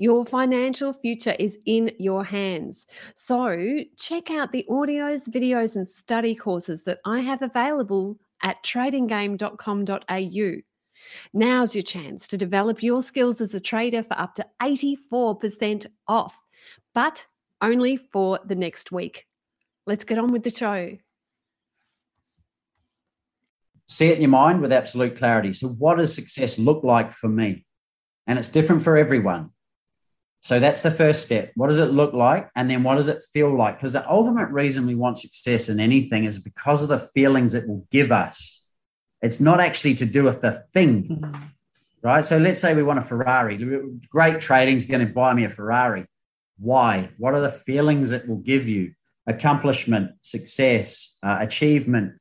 your financial future is in your hands. So, check out the audios, videos, and study courses that I have available at tradinggame.com.au. Now's your chance to develop your skills as a trader for up to 84% off, but only for the next week. Let's get on with the show. See it in your mind with absolute clarity. So, what does success look like for me? And it's different for everyone. So that's the first step. What does it look like? And then what does it feel like? Because the ultimate reason we want success in anything is because of the feelings it will give us. It's not actually to do with the thing, mm-hmm. right? So let's say we want a Ferrari. Great trading is going to buy me a Ferrari. Why? What are the feelings it will give you? Accomplishment, success, uh, achievement,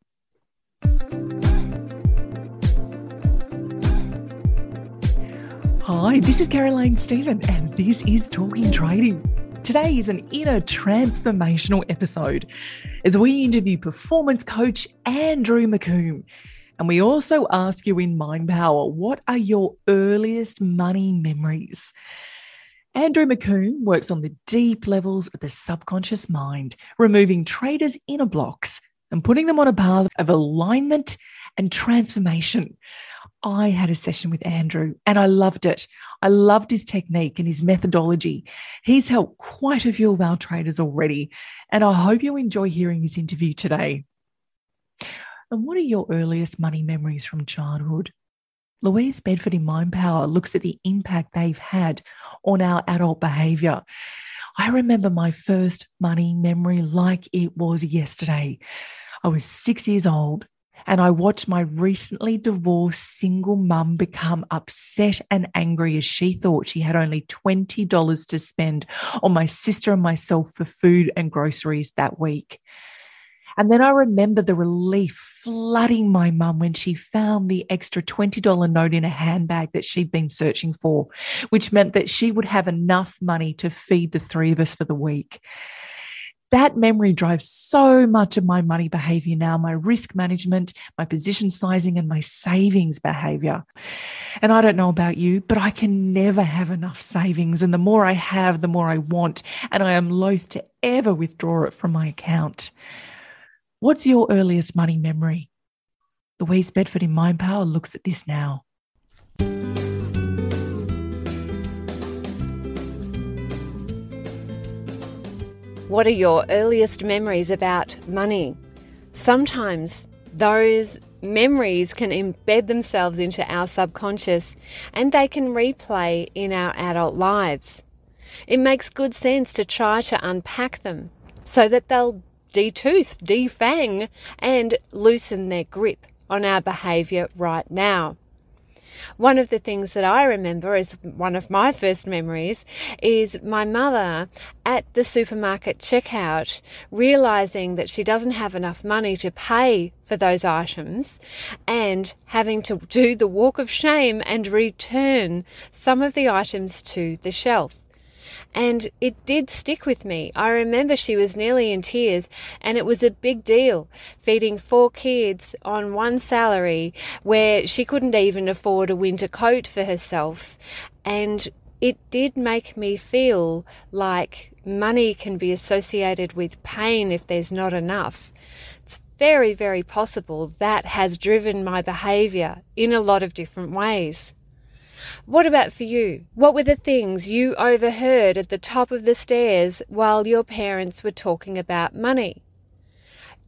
Hi, this is Caroline Stephen, and this is Talking Trading. Today is an inner transformational episode as we interview performance coach Andrew McComb. And we also ask you in Mind Power, what are your earliest money memories? Andrew McComb works on the deep levels of the subconscious mind, removing traders' inner blocks and putting them on a path of alignment and transformation. I had a session with Andrew and I loved it. I loved his technique and his methodology. He's helped quite a few of our traders already, and I hope you enjoy hearing his interview today. And what are your earliest money memories from childhood? Louise Bedford in Mind Power looks at the impact they've had on our adult behavior. I remember my first money memory like it was yesterday. I was six years old and I watched my recently divorced single mum become upset and angry as she thought she had only $20 to spend on my sister and myself for food and groceries that week. And then I remember the relief flooding my mum when she found the extra $20 note in a handbag that she'd been searching for, which meant that she would have enough money to feed the three of us for the week that memory drives so much of my money behavior now, my risk management, my position sizing, and my savings behavior. And I don't know about you, but I can never have enough savings. And the more I have, the more I want. And I am loath to ever withdraw it from my account. What's your earliest money memory? Louise Bedford in Mind Power looks at this now. What are your earliest memories about money? Sometimes those memories can embed themselves into our subconscious and they can replay in our adult lives. It makes good sense to try to unpack them so that they'll detooth, defang, and loosen their grip on our behavior right now. One of the things that I remember as one of my first memories is my mother at the supermarket checkout realizing that she doesn't have enough money to pay for those items and having to do the walk of shame and return some of the items to the shelf. And it did stick with me. I remember she was nearly in tears, and it was a big deal feeding four kids on one salary where she couldn't even afford a winter coat for herself. And it did make me feel like money can be associated with pain if there's not enough. It's very, very possible that has driven my behavior in a lot of different ways. What about for you? What were the things you overheard at the top of the stairs while your parents were talking about money?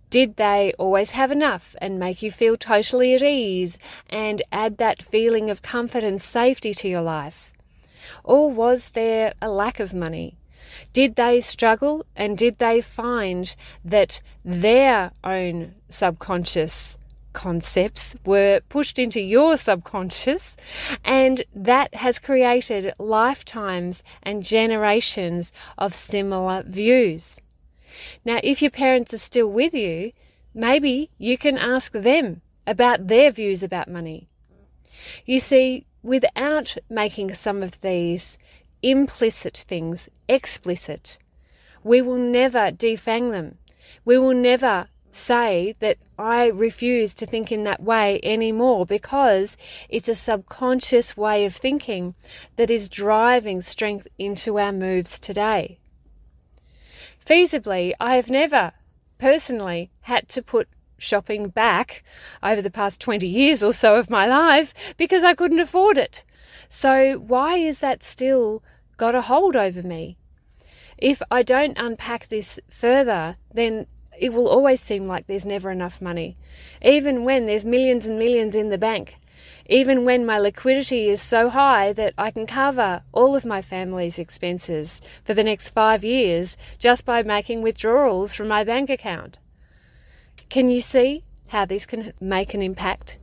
Did they always have enough and make you feel totally at ease and add that feeling of comfort and safety to your life? Or was there a lack of money? Did they struggle and did they find that their own subconscious concepts were pushed into your subconscious, and that has created lifetimes and generations of similar views. Now, if your parents are still with you, maybe you can ask them about their views about money. You see, without making some of these implicit things explicit, we will never defang them. We will never say that I refuse to think in that way anymore because it's a subconscious way of thinking that is driving strength into our moves today. Feasibly, I have never personally had to put shopping back over the past 20 years or so of my life because I couldn't afford it. So, why is that still got a hold over me? If I don't unpack this further, then it will always seem like there's never enough money, even when there's millions and millions in the bank. Even when my liquidity is so high that I can cover all of my family's expenses for the next five years just by making withdrawals from my bank account. Can you see how this can make an impact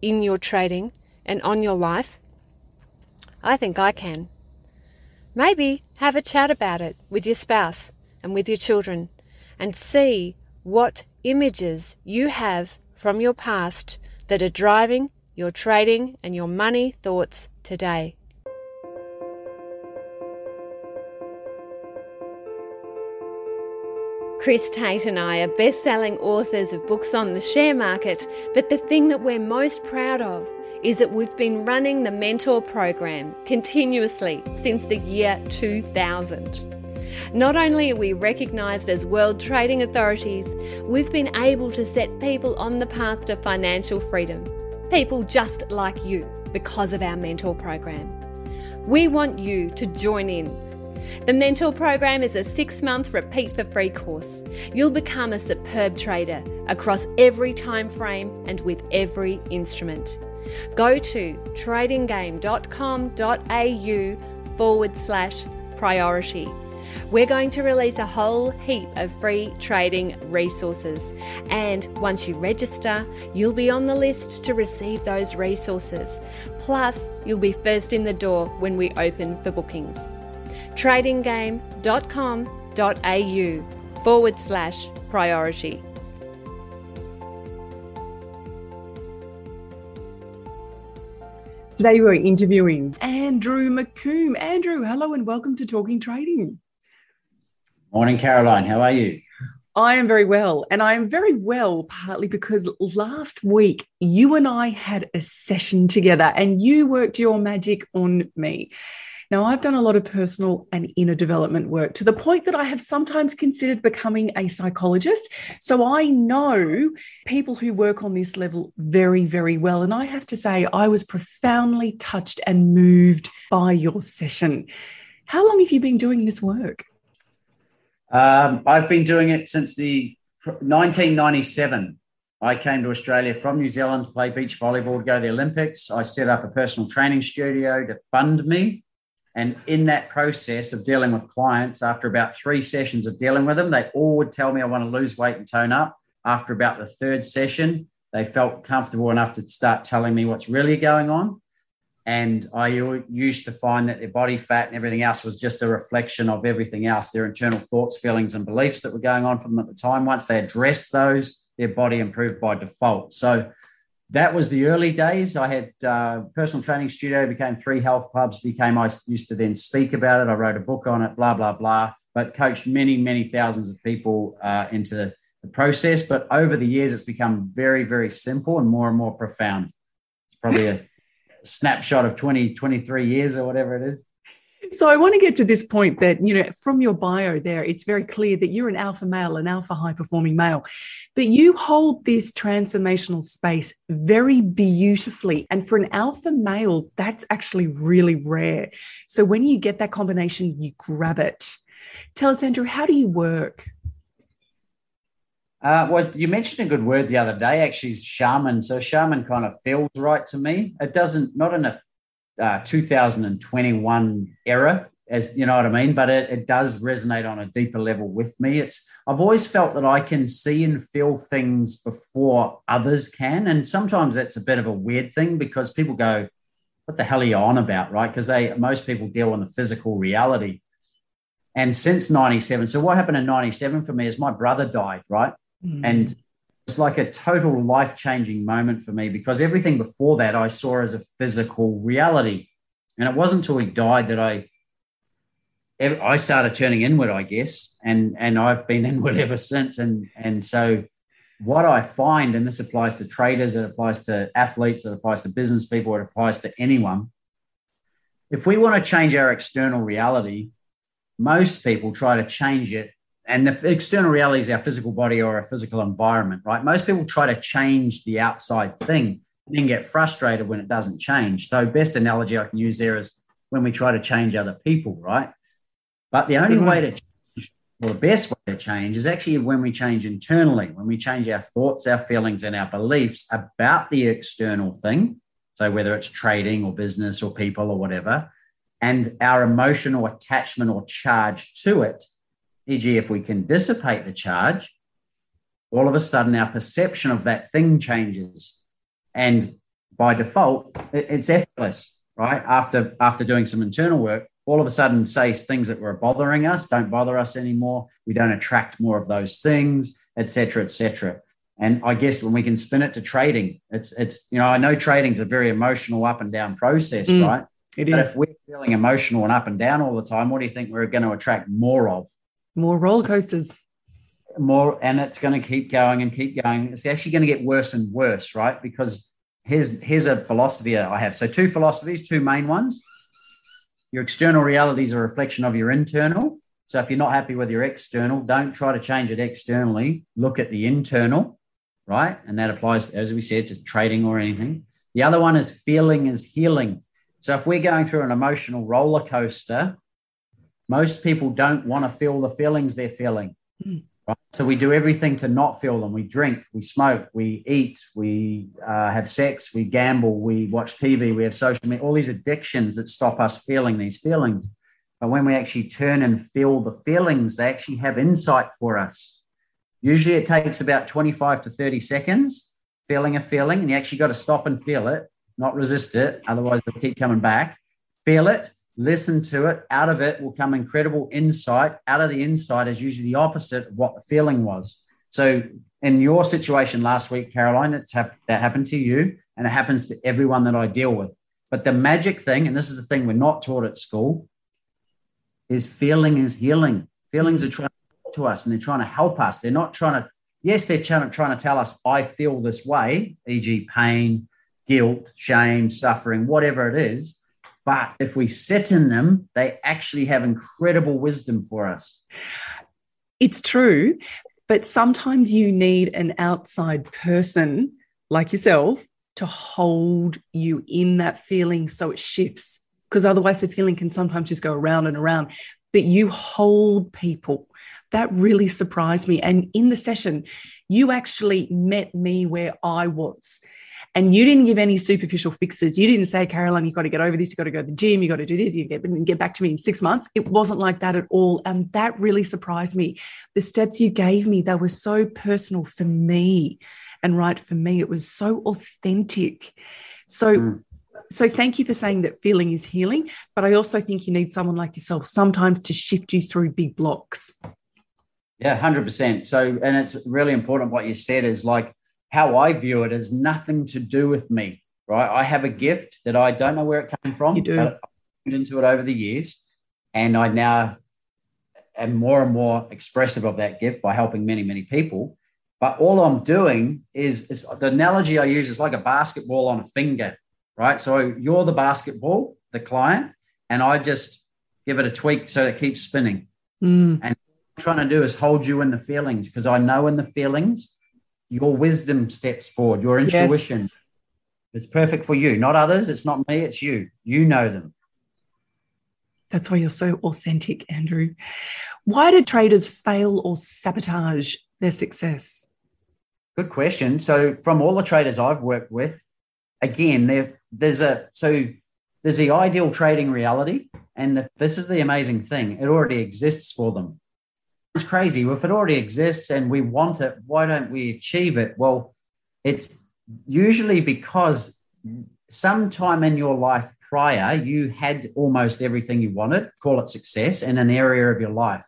in your trading and on your life? I think I can. Maybe have a chat about it with your spouse and with your children and see what images you have from your past that are driving your trading and your money thoughts today. Chris Tate and I are best selling authors of books on the share market, but the thing that we're most proud of is that we've been running the mentor program continuously since the year 2000. Not only are we recognised as world trading authorities, we've been able to set people on the path to financial freedom. People just like you because of our mentor program. We want you to join in. The Mentor program is a six month repeat for free course. You'll become a superb trader across every time frame and with every instrument. Go to tradinggame.com.au forward slash priority we're going to release a whole heap of free trading resources. And once you register, you'll be on the list to receive those resources. Plus, you'll be first in the door when we open for bookings. tradinggame.com.au forward slash priority. Today we're interviewing Andrew McComb. Andrew, hello and welcome to Talking Trading. Morning, Caroline. How are you? I am very well. And I am very well partly because last week you and I had a session together and you worked your magic on me. Now, I've done a lot of personal and inner development work to the point that I have sometimes considered becoming a psychologist. So I know people who work on this level very, very well. And I have to say, I was profoundly touched and moved by your session. How long have you been doing this work? Um, I've been doing it since the 1997. I came to Australia from New Zealand to play beach volleyball to go to the Olympics. I set up a personal training studio to fund me. And in that process of dealing with clients, after about three sessions of dealing with them, they all would tell me I want to lose weight and tone up. After about the third session, they felt comfortable enough to start telling me what's really going on. And I used to find that their body fat and everything else was just a reflection of everything else, their internal thoughts, feelings, and beliefs that were going on for them at the time. Once they addressed those, their body improved by default. So that was the early days. I had uh, personal training studio, became three health clubs, became, I used to then speak about it. I wrote a book on it, blah, blah, blah, but coached many, many thousands of people uh, into the process. But over the years, it's become very, very simple and more and more profound. It's probably a snapshot of 20, 23 years or whatever it is. So I want to get to this point that, you know, from your bio there, it's very clear that you're an alpha male, an alpha high performing male, but you hold this transformational space very beautifully. And for an alpha male, that's actually really rare. So when you get that combination, you grab it. Tell us, Andrew, how do you work? Uh, well, you mentioned a good word the other day, actually, is shaman. So shaman kind of feels right to me. It doesn't, not in a uh, 2021 era, as you know what I mean, but it, it does resonate on a deeper level with me. It's I've always felt that I can see and feel things before others can, and sometimes that's a bit of a weird thing because people go, "What the hell are you on about?" Right? Because they most people deal in the physical reality. And since 97, so what happened in 97 for me is my brother died, right? Mm. And it's like a total life changing moment for me because everything before that I saw as a physical reality. And it wasn't until he died that I I started turning inward, I guess, and and I've been inward ever since. And and so what I find, and this applies to traders, it applies to athletes, it applies to business people, it applies to anyone. If we want to change our external reality, most people try to change it. And the external reality is our physical body or our physical environment, right? Most people try to change the outside thing and then get frustrated when it doesn't change. So, best analogy I can use there is when we try to change other people, right? But the only way to change, or the best way to change, is actually when we change internally, when we change our thoughts, our feelings, and our beliefs about the external thing. So, whether it's trading or business or people or whatever, and our emotional attachment or charge to it, e.g., if we can dissipate the charge, all of a sudden our perception of that thing changes. And by default, it's effortless, right? After, after doing some internal work, all of a sudden say things that were bothering us don't bother us anymore. We don't attract more of those things, etc., etc. And I guess when we can spin it to trading, it's it's you know I know trading is a very emotional up and down process, mm, right? It but is. if we're feeling emotional and up and down all the time, what do you think we're going to attract more of? More roller coasters. More, and it's going to keep going and keep going. It's actually going to get worse and worse, right? Because here's here's a philosophy I have. So two philosophies, two main ones your external reality is a reflection of your internal. So if you're not happy with your external, don't try to change it externally. Look at the internal, right? And that applies, as we said, to trading or anything. The other one is feeling is healing. So if we're going through an emotional roller coaster, most people don't want to feel the feelings they're feeling. Mm. Right? So we do everything to not feel them. We drink, we smoke, we eat, we uh, have sex, we gamble, we watch TV, we have social media, all these addictions that stop us feeling these feelings. But when we actually turn and feel the feelings, they actually have insight for us. Usually it takes about 25 to 30 seconds feeling a feeling, and you actually got to stop and feel it, not resist it. Otherwise, they'll keep coming back. Feel it, listen to it. Out of it will come incredible insight. Out of the insight is usually the opposite of what the feeling was. So, in your situation last week, Caroline, it's that happened to you, and it happens to everyone that I deal with. But the magic thing, and this is the thing we're not taught at school, is feeling is healing. Feelings are trying to to us, and they're trying to help us. They're not trying to. Yes, they're trying to tell us, "I feel this way," e.g., pain, guilt, shame, suffering, whatever it is but if we sit in them, they actually have incredible wisdom for us. It's true. But sometimes you need an outside person like yourself to hold you in that feeling so it shifts. Because otherwise, the feeling can sometimes just go around and around. But you hold people. That really surprised me. And in the session, you actually met me where I was. And you didn't give any superficial fixes. You didn't say, Caroline, you've got to get over this. You've got to go to the gym. You've got to do this. You get, get back to me in six months. It wasn't like that at all. And that really surprised me. The steps you gave me, they were so personal for me and right for me. It was so authentic. So, mm. so thank you for saying that feeling is healing. But I also think you need someone like yourself sometimes to shift you through big blocks. Yeah, 100%. So, and it's really important what you said is like, how I view it is nothing to do with me, right? I have a gift that I don't know where it came from. You do. But I into it over the years. And I now am more and more expressive of that gift by helping many, many people. But all I'm doing is, is the analogy I use is like a basketball on a finger, right? So you're the basketball, the client, and I just give it a tweak so it keeps spinning. Mm. And I'm trying to do is hold you in the feelings because I know in the feelings your wisdom steps forward, your intuition. Yes. It's perfect for you, not others. It's not me, it's you. You know them. That's why you're so authentic, Andrew. Why do traders fail or sabotage their success? Good question. So, from all the traders I've worked with, again, there, there's a so there's the ideal trading reality, and the, this is the amazing thing. It already exists for them it's crazy. If it already exists and we want it, why don't we achieve it? Well, it's usually because sometime in your life prior, you had almost everything you wanted, call it success, in an area of your life.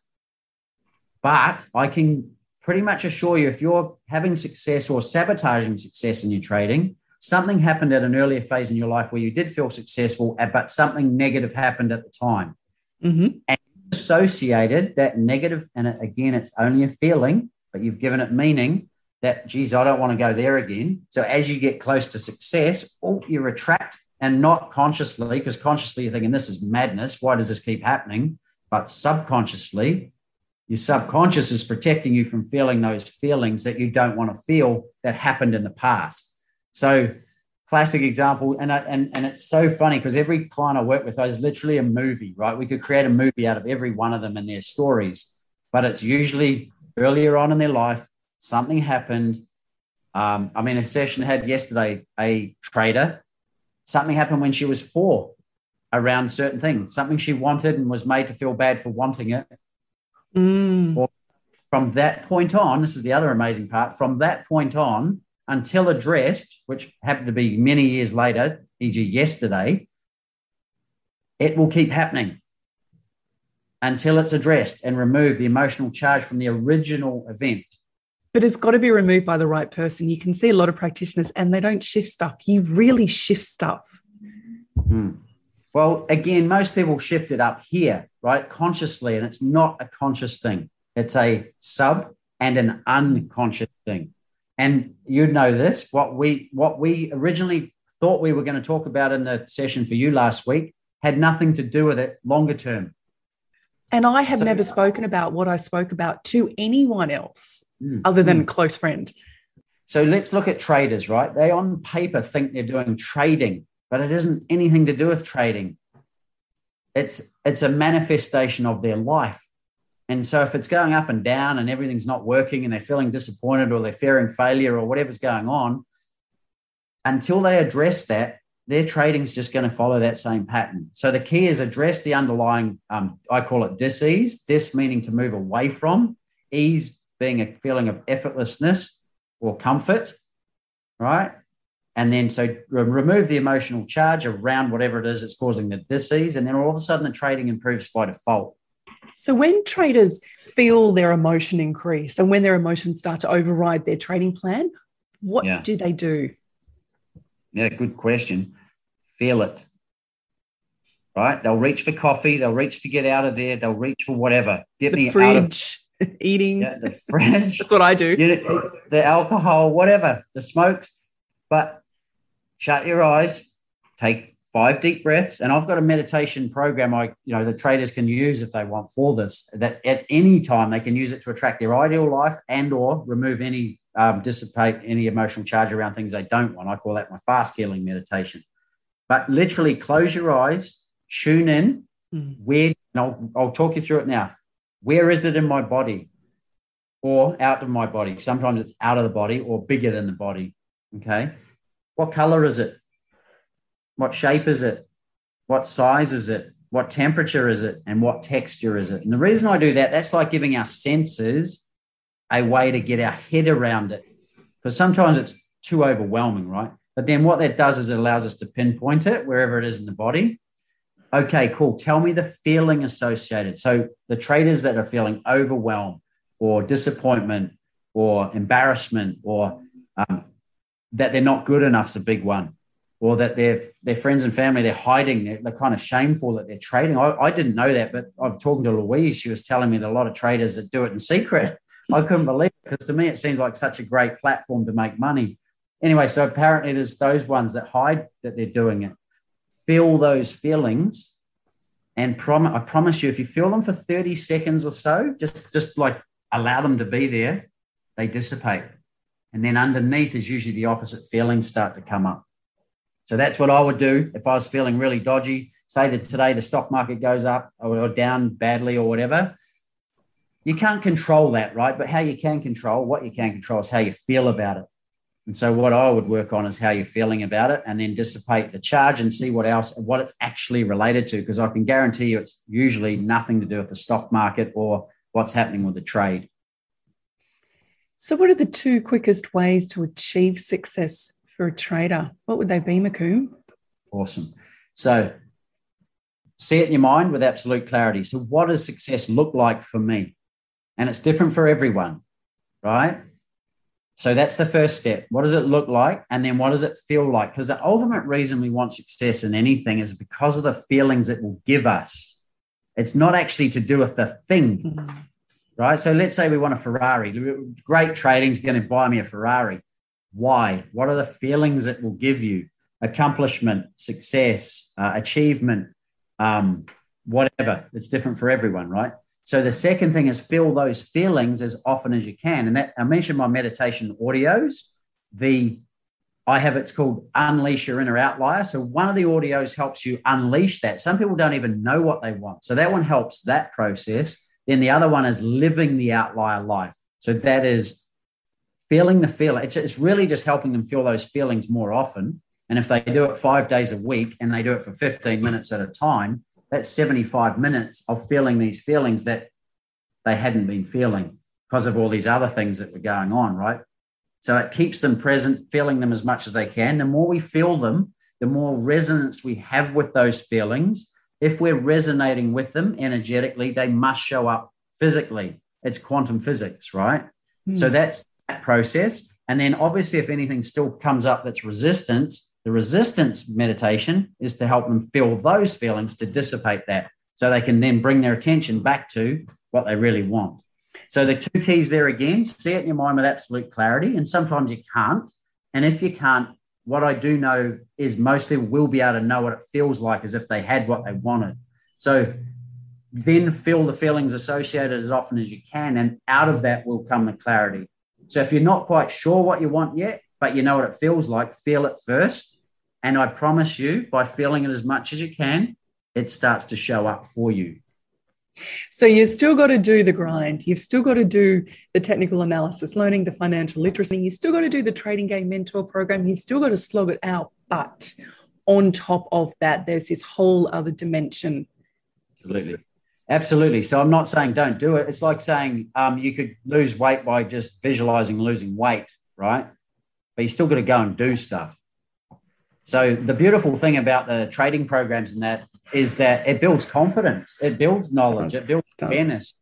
But I can pretty much assure you if you're having success or sabotaging success in your trading, something happened at an earlier phase in your life where you did feel successful, uh, but something negative happened at the time. Mm-hmm. And associated that negative, and again, it's only a feeling, but you've given it meaning that, geez, I don't want to go there again. So as you get close to success, oh, you retract and not consciously, because consciously you're thinking, this is madness. Why does this keep happening? But subconsciously, your subconscious is protecting you from feeling those feelings that you don't want to feel that happened in the past. So, classic example, and I, and and it's so funny because every client I work with is literally a movie, right? We could create a movie out of every one of them and their stories, but it's usually earlier on in their life something happened. Um, I mean, a session I had yesterday, a trader, something happened when she was four around certain things, something she wanted and was made to feel bad for wanting it. Mm. From that point on, this is the other amazing part. From that point on, until addressed, which happened to be many years later, e.g., yesterday, it will keep happening until it's addressed and remove the emotional charge from the original event. But it's got to be removed by the right person. You can see a lot of practitioners and they don't shift stuff. You really shift stuff. Hmm. Well, again, most people shift it up here, right? Consciously, and it's not a conscious thing. It's a sub and an unconscious thing. And you know this, what we what we originally thought we were going to talk about in the session for you last week had nothing to do with it longer term. And I have So- never spoken about what I spoke about to anyone else Mm. other than Mm. a close friend. So let's look at traders, right? They on paper think they're doing trading, but it isn't anything to do with trading. It's it's a manifestation of their life. And so if it's going up and down and everything's not working and they're feeling disappointed or they're fearing failure or whatever's going on, until they address that, their trading's just going to follow that same pattern. So the key is address the underlying, um, I call it dis-ease, dis meaning to move away from, ease being a feeling of effortlessness or comfort, right? And then so re- remove the emotional charge around whatever it is that's causing the disease, and then all of a sudden the trading improves by default. So when traders feel their emotion increase and when their emotions start to override their trading plan, what Yeah. do they do? Yeah, good question. Feel it. Right? They'll reach for coffee, they'll reach to get out of there, they'll reach for whatever. Get The me out of fridge, eating. yeah, the fridge. That's what I do. you know, the alcohol, whatever, the smokes. But shut your eyes, take five deep breaths. And I've got a meditation program I, you know, the traders can use if they want for this, that at any time they can use it to attract their ideal life and or remove any um, dissipate any emotional charge around things they don't want. I call that my fast healing meditation. But literally close your eyes, tune in, Mm. where and I'll, I'll talk you through it now. Where is it in my body? Or out of my body. Sometimes it's out of the body or bigger than the body. Okay. What color is it? What shape is it? What size is it? What temperature is it? And what texture is it? And the reason I do that, that's like giving our senses a way to get our head around it. Because sometimes it's too overwhelming, right? But then what that does is it allows us to pinpoint it wherever it is in the body. Okay, cool. Tell me the feeling associated. So the traders that are feeling overwhelmed or disappointment or embarrassment or um, that they're not good enough is a big one or that their their friends and family they're hiding they're, they're kind of shameful that they're trading. I, I didn't know that but i'm talking to louise she was telling me that a lot of traders that do it in secret. I couldn't believe it because to me it seems like such a great platform to make money. Anyway so apparently there's those ones that hide that they're doing it. Feel those feelings and prom- i promise you if you feel them for 30 seconds or so just just like allow them to be there they dissipate. And then underneath is usually the opposite feelings start to come up so that's what I would do if I was feeling really dodgy. Say that today the stock market goes up or down badly or whatever. You can't control that, right? But how you can control, what you can control is how you feel about it. And so what I would work on is how you're feeling about it and then dissipate the charge and see what else, what it's actually related to. Because I can guarantee you it's usually nothing to do with the stock market or what's happening with the trade. So, what are the two quickest ways to achieve success for a trader? What would they be, McComb? Awesome. So see it in your mind with absolute clarity. So, what does success look like for me? And it's different for everyone. right? So that's the first step. What does it look like? And then what does it feel like? Because the ultimate reason we want success in anything is because of the feelings it will give us. It's not actually to do with the thing, mm-hmm. right? So let's say we want a Ferrari. Great trading is going to buy me a Ferrari. Why? What are the feelings it will give you? Accomplishment, success, uh, achievement, um, whatever. It's different for everyone, right? So the second thing is feel those feelings as often as you can. And that I mentioned my meditation audios. The I have it's called Unleash Your Inner Outlier. So one of the audios helps you unleash that. Some people don't even know what they want. So that one helps that process. Then the other one is living the outlier life. So that is feeling the feeling. It's, it's really just helping them feel those feelings more often. And if they do it five days a week and they do it for 15 minutes at a time, that's 75 minutes of feeling these feelings that they hadn't been feeling because of all these other things that were going on, right? So it keeps them present, feeling them as much as they can. The more we feel them, the more resonance we have with those feelings. If we're resonating with them energetically, they must show up physically. It's quantum physics, right? Mm. So that's that process. And then obviously, if anything still comes up that's resistance, the resistance meditation is to help them feel those feelings to dissipate that so they can then bring their attention back to what they really want. So the two keys there again, see it in your mind with absolute clarity. And sometimes you can't. And if you can't, what I do know is most people will be able to know what it feels like as if they had what they wanted. So then feel the feelings associated as often as you can. And out of that will come the clarity. So if you're not quite sure what you want yet, but you know what it feels like, feel it first. And I promise you, by feeling it as much as you can, it starts to show up for you. So you've still got to do the grind. You've still got to do the technical analysis, learning the financial literacy. You've still got to do the trading game mentor program. You've still got to slog it out. But on top of that, there's this whole other dimension. Absolutely. Absolutely. So I'm not saying don't do it. It's like saying um, you could lose weight by just visualizing losing weight, right? but you still got to go and do stuff. So the beautiful thing about the trading programs and that is that it builds confidence, it builds knowledge, it, it builds it awareness,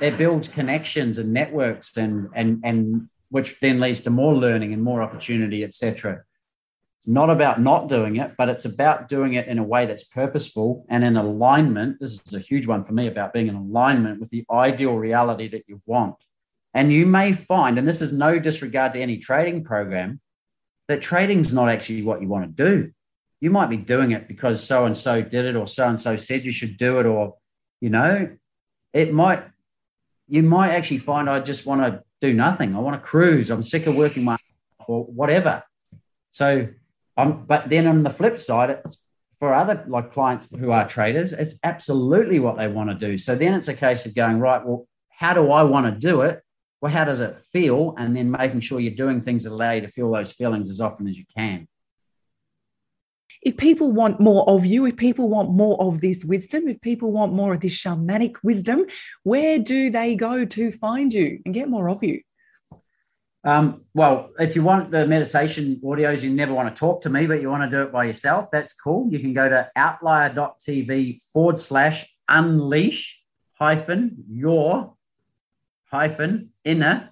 it builds connections and networks, and and and which then leads to more learning and more opportunity, etc. Not about not doing it, but it's about doing it in a way that's purposeful and in alignment. This is a huge one for me about being in alignment with the ideal reality that you want. And you may find, and this is no disregard to any trading program, that trading's not actually what you want to do. You might be doing it because so and so did it, or so and so said you should do it, or, you know, it might, you might actually find I just want to do nothing. I want to cruise. I'm sick of working my or whatever. So, um, but then on the flip side, for other like clients who are traders, it's absolutely what they want to do. So then it's a case of going, right, well, how do I want to do it? well, how does it feel? And then making sure you're doing things that allow you to feel those feelings as often as you can. If people want more of you, if people want more of this wisdom, if people want more of this shamanic wisdom, where do they go to find you and get more of you? Um, well, if you want the meditation audios, you never want to talk to me, but you want to do it by yourself, that's cool. You can go to outlier.tv forward slash unleash hyphen your hyphen inner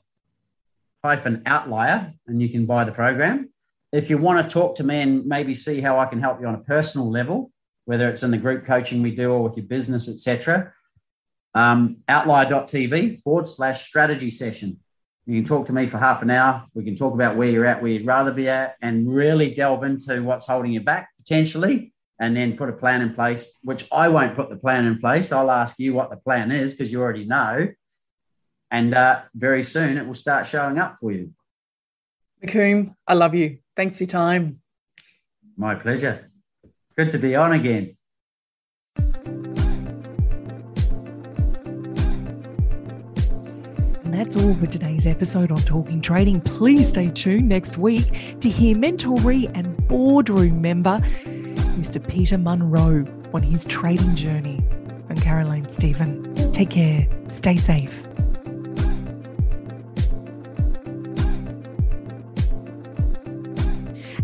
hyphen outlier, and you can buy the program. If you want to talk to me and maybe see how I can help you on a personal level, whether it's in the group coaching we do or with your business, etc., um, outlier.tv forward slash strategy session. You can talk to me for half an hour. We can talk about where you're at, where you'd rather be at, and really delve into what's holding you back potentially, and then put a plan in place, which I won't put the plan in place. I'll ask you what the plan is because you already know. And uh, very soon it will start showing up for you. McComb, I love you. Thanks for your time. My pleasure. Good to be on again. That's all for today's episode on Talking Trading. Please stay tuned next week to hear mentoree and boardroom member Mr. Peter Munro on his trading journey. I'm Caroline Stephen. Take care. Stay safe.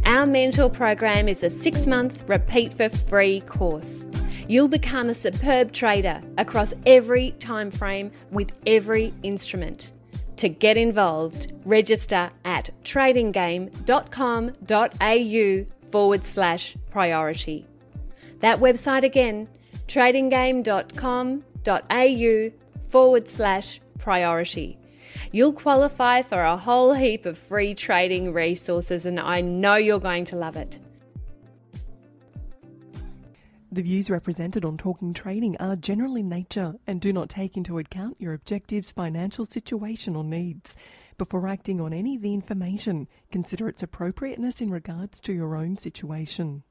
Our mentor program is a six month repeat for free course. You'll become a superb trader across every time frame with every instrument. To get involved, register at tradinggame.com.au forward slash priority. That website again, tradinggame.com.au forward slash priority. You'll qualify for a whole heap of free trading resources, and I know you're going to love it. The views represented on Talking Trading are general in nature and do not take into account your objectives, financial situation, or needs. Before acting on any of the information, consider its appropriateness in regards to your own situation.